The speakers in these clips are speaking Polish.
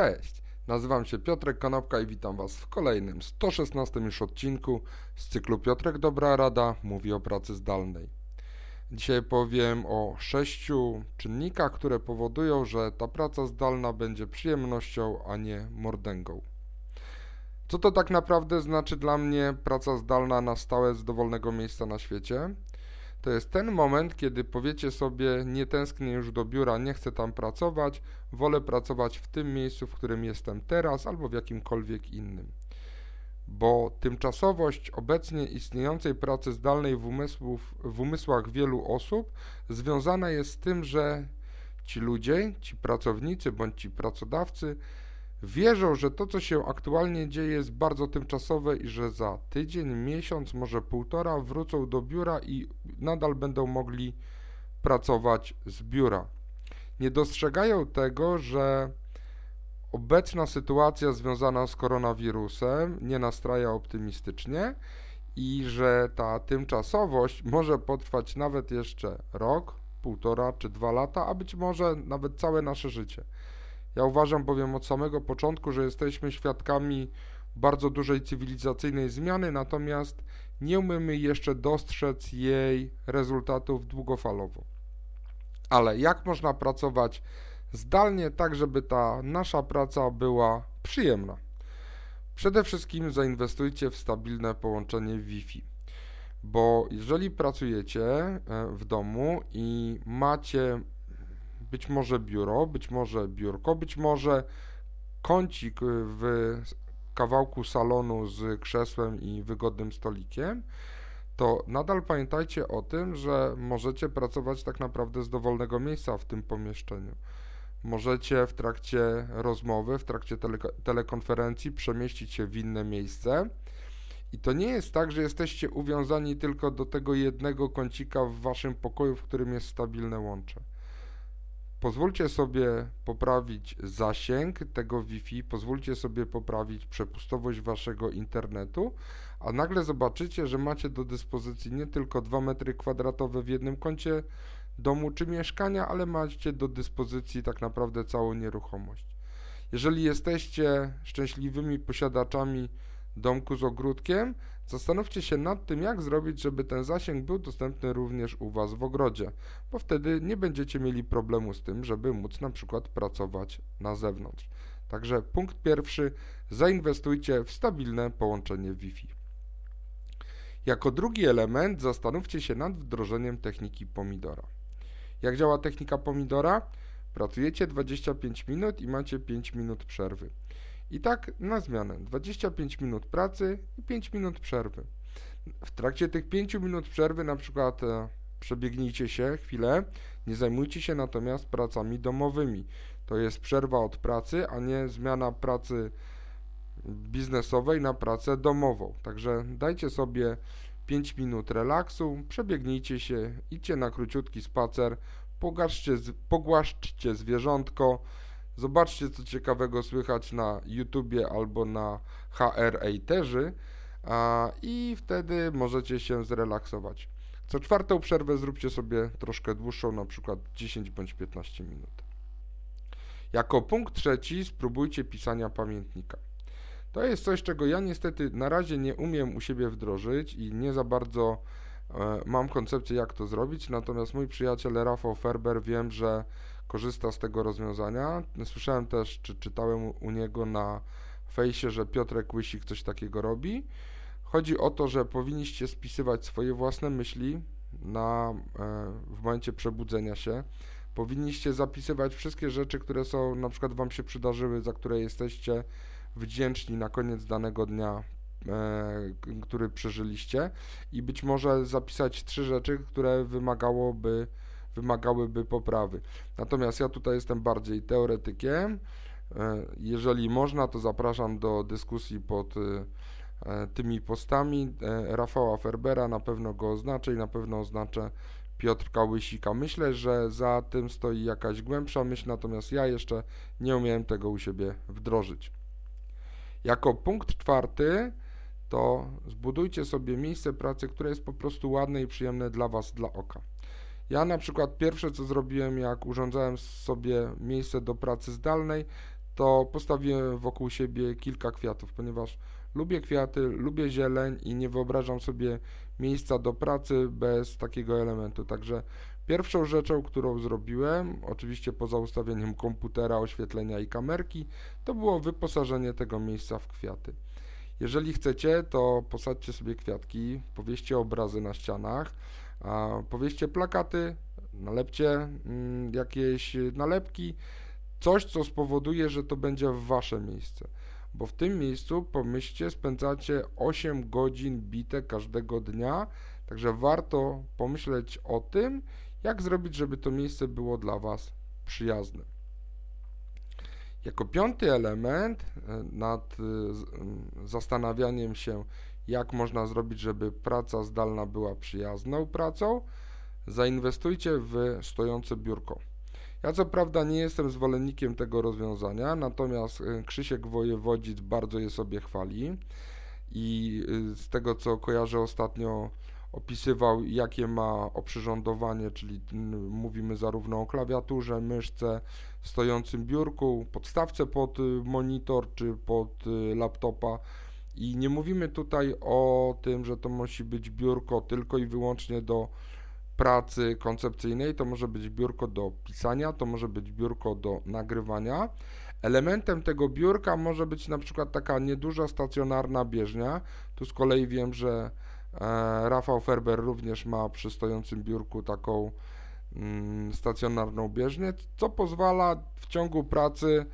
Cześć, nazywam się Piotrek Konopka i witam Was w kolejnym 116 już odcinku z cyklu Piotrek Dobra Rada mówi o pracy zdalnej. Dzisiaj powiem o sześciu czynnikach, które powodują, że ta praca zdalna będzie przyjemnością, a nie mordęgą. Co to tak naprawdę znaczy dla mnie praca zdalna na stałe z dowolnego miejsca na świecie? To jest ten moment, kiedy powiecie sobie: Nie tęsknię już do biura, nie chcę tam pracować, wolę pracować w tym miejscu, w którym jestem teraz albo w jakimkolwiek innym. Bo tymczasowość obecnie istniejącej pracy zdalnej w, umysłów, w umysłach wielu osób związana jest z tym, że ci ludzie, ci pracownicy bądź ci pracodawcy Wierzą, że to, co się aktualnie dzieje, jest bardzo tymczasowe i że za tydzień, miesiąc, może półtora wrócą do biura i nadal będą mogli pracować z biura. Nie dostrzegają tego, że obecna sytuacja związana z koronawirusem nie nastraja optymistycznie i że ta tymczasowość może potrwać nawet jeszcze rok, półtora czy dwa lata, a być może nawet całe nasze życie. Ja uważam bowiem od samego początku, że jesteśmy świadkami bardzo dużej cywilizacyjnej zmiany, natomiast nie umiemy jeszcze dostrzec jej rezultatów długofalowo. Ale jak można pracować zdalnie, tak żeby ta nasza praca była przyjemna? Przede wszystkim zainwestujcie w stabilne połączenie Wi-Fi. Bo jeżeli pracujecie e, w domu i macie być może biuro, być może biurko, być może kącik w kawałku salonu z krzesłem i wygodnym stolikiem, to nadal pamiętajcie o tym, że możecie pracować tak naprawdę z dowolnego miejsca w tym pomieszczeniu. Możecie w trakcie rozmowy, w trakcie tele telekonferencji przemieścić się w inne miejsce. I to nie jest tak, że jesteście uwiązani tylko do tego jednego kącika w waszym pokoju, w którym jest stabilne łącze. Pozwólcie sobie poprawić zasięg tego Wi-Fi, pozwólcie sobie poprawić przepustowość waszego internetu, a nagle zobaczycie, że macie do dyspozycji nie tylko 2 metry kwadratowe w jednym kącie domu czy mieszkania, ale macie do dyspozycji tak naprawdę całą nieruchomość. Jeżeli jesteście szczęśliwymi posiadaczami domku z ogródkiem, Zastanówcie się nad tym, jak zrobić, żeby ten zasięg był dostępny również u Was w ogrodzie, bo wtedy nie będziecie mieli problemu z tym, żeby móc na przykład pracować na zewnątrz. Także punkt pierwszy, zainwestujcie w stabilne połączenie Wi-Fi. Jako drugi element zastanówcie się nad wdrożeniem techniki pomidora. Jak działa technika pomidora? Pracujecie 25 minut i macie 5 minut przerwy. I tak na zmianę 25 minut pracy i 5 minut przerwy. W trakcie tych 5 minut przerwy na przykład e, przebiegnijcie się chwilę, nie zajmujcie się natomiast pracami domowymi. To jest przerwa od pracy, a nie zmiana pracy biznesowej na pracę domową. Także dajcie sobie 5 minut relaksu, przebiegnijcie się, idźcie na króciutki spacer, pogłaszczcie zwierzątko, Zobaczcie, co ciekawego słychać na YouTubie albo na HR Eiterzy i wtedy możecie się zrelaksować. Co czwartą przerwę zróbcie sobie troszkę dłuższą, na przykład 10 bądź 15 minut. Jako punkt trzeci spróbujcie pisania pamiętnika. To jest coś, czego ja niestety na razie nie umiem u siebie wdrożyć i nie za bardzo e, mam koncepcję, jak to zrobić. Natomiast mój przyjaciel Rafał Ferber wiem, że korzysta z tego rozwiązania. Słyszałem też, czy czytałem u niego na fejsie, że Piotrek Łysik coś takiego robi. Chodzi o to, że powinniście spisywać swoje własne myśli na, e, w momencie przebudzenia się. Powinniście zapisywać wszystkie rzeczy, które są, na przykład Wam się przydarzyły, za które jesteście wdzięczni na koniec danego dnia, e, który przeżyliście i być może zapisać trzy rzeczy, które wymagałoby wymagałyby poprawy. Natomiast ja tutaj jestem bardziej teoretykiem. E, jeżeli można, to zapraszam do dyskusji pod e, tymi postami e, Rafała Ferbera, na pewno go oznaczę i na pewno oznaczę Piotrka Łysika. Myślę, że za tym stoi jakaś głębsza myśl, natomiast ja jeszcze nie umiałem tego u siebie wdrożyć. Jako punkt czwarty to zbudujcie sobie miejsce pracy, które jest po prostu ładne i przyjemne dla Was, dla oka. Ja na przykład pierwsze co zrobiłem, jak urządzałem sobie miejsce do pracy zdalnej, to postawiłem wokół siebie kilka kwiatów, ponieważ lubię kwiaty, lubię zieleń i nie wyobrażam sobie miejsca do pracy bez takiego elementu. Także pierwszą rzeczą, którą zrobiłem, oczywiście poza ustawieniem komputera, oświetlenia i kamerki, to było wyposażenie tego miejsca w kwiaty. Jeżeli chcecie, to posadźcie sobie kwiatki, powieście obrazy na ścianach, powieście plakaty, nalepcie mm, jakieś nalepki, coś, co spowoduje, że to będzie wasze miejsce. Bo w tym miejscu, pomyślcie, spędzacie 8 godzin bite każdego dnia, także warto pomyśleć o tym, jak zrobić, żeby to miejsce było dla was przyjazne. Jako piąty element e, nad e, zastanawianiem się, jak można zrobić, żeby praca zdalna była przyjazną pracą, zainwestujcie w stojące biurko. Ja co prawda nie jestem zwolennikiem tego rozwiązania, natomiast e, Krzysiek Wojewodzic bardzo je sobie chwali i z tego co kojarzę ostatnio opisywał jakie ma oprzyrządowanie, czyli mówimy zarówno o klawiaturze, myszce, stojącym biurku, podstawce pod y, monitor czy pod y, laptopa. I nie mówimy tutaj o tym, że to musi być biurko tylko i wyłącznie do pracy koncepcyjnej, to może być biurko do pisania, to może być biurko do nagrywania. Elementem tego biurka może być na przykład taka nieduża stacjonarna bieżnia. Tu z kolei wiem, że Rafał Ferber również ma przy stojącym biurku taką Mm, stacjonarną bieżnię, co pozwala w ciągu pracy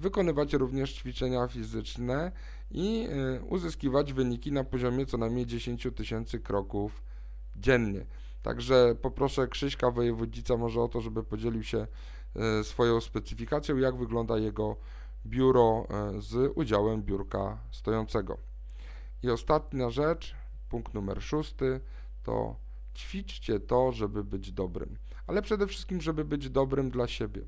wykonywać również ćwiczenia fizyczne i y, uzyskiwać wyniki na poziomie co najmniej 10 tysięcy kroków dziennie. Także poproszę Krzyśka Wojewodzica może o to, żeby podzielił się y, swoją specyfikacją, jak wygląda jego biuro z udziałem biurka stojącego. I ostatnia rzecz, punkt numer szósty, to ćwiczcie to, żeby być dobrym ale przede wszystkim, żeby być dobrym dla siebie.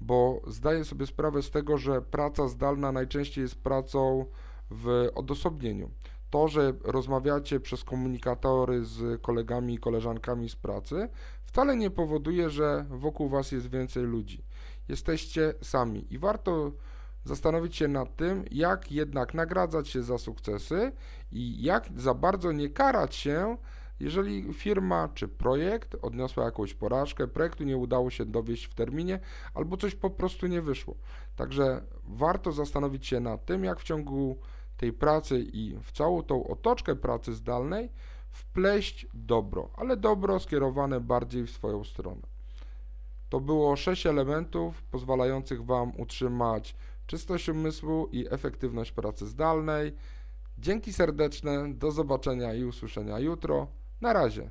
Bo zdaję sobie sprawę z tego, że praca zdalna najczęściej jest pracą w odosobnieniu. To, że rozmawiacie przez komunikatory z kolegami i koleżankami z pracy, wcale nie powoduje, że wokół Was jest więcej ludzi. Jesteście sami i warto zastanowić się nad tym, jak jednak nagradzać się za sukcesy i jak za bardzo nie karać się jeżeli firma czy projekt odniosła jakąś porażkę, projektu nie udało się dowieść w terminie albo coś po prostu nie wyszło. Także warto zastanowić się nad tym, jak w ciągu tej pracy i w całą tą otoczkę pracy zdalnej wpleść dobro, ale dobro skierowane bardziej w swoją stronę. To było sześć elementów pozwalających Wam utrzymać czystość umysłu i efektywność pracy zdalnej. Dzięki serdeczne, do zobaczenia i usłyszenia jutro. Na razie.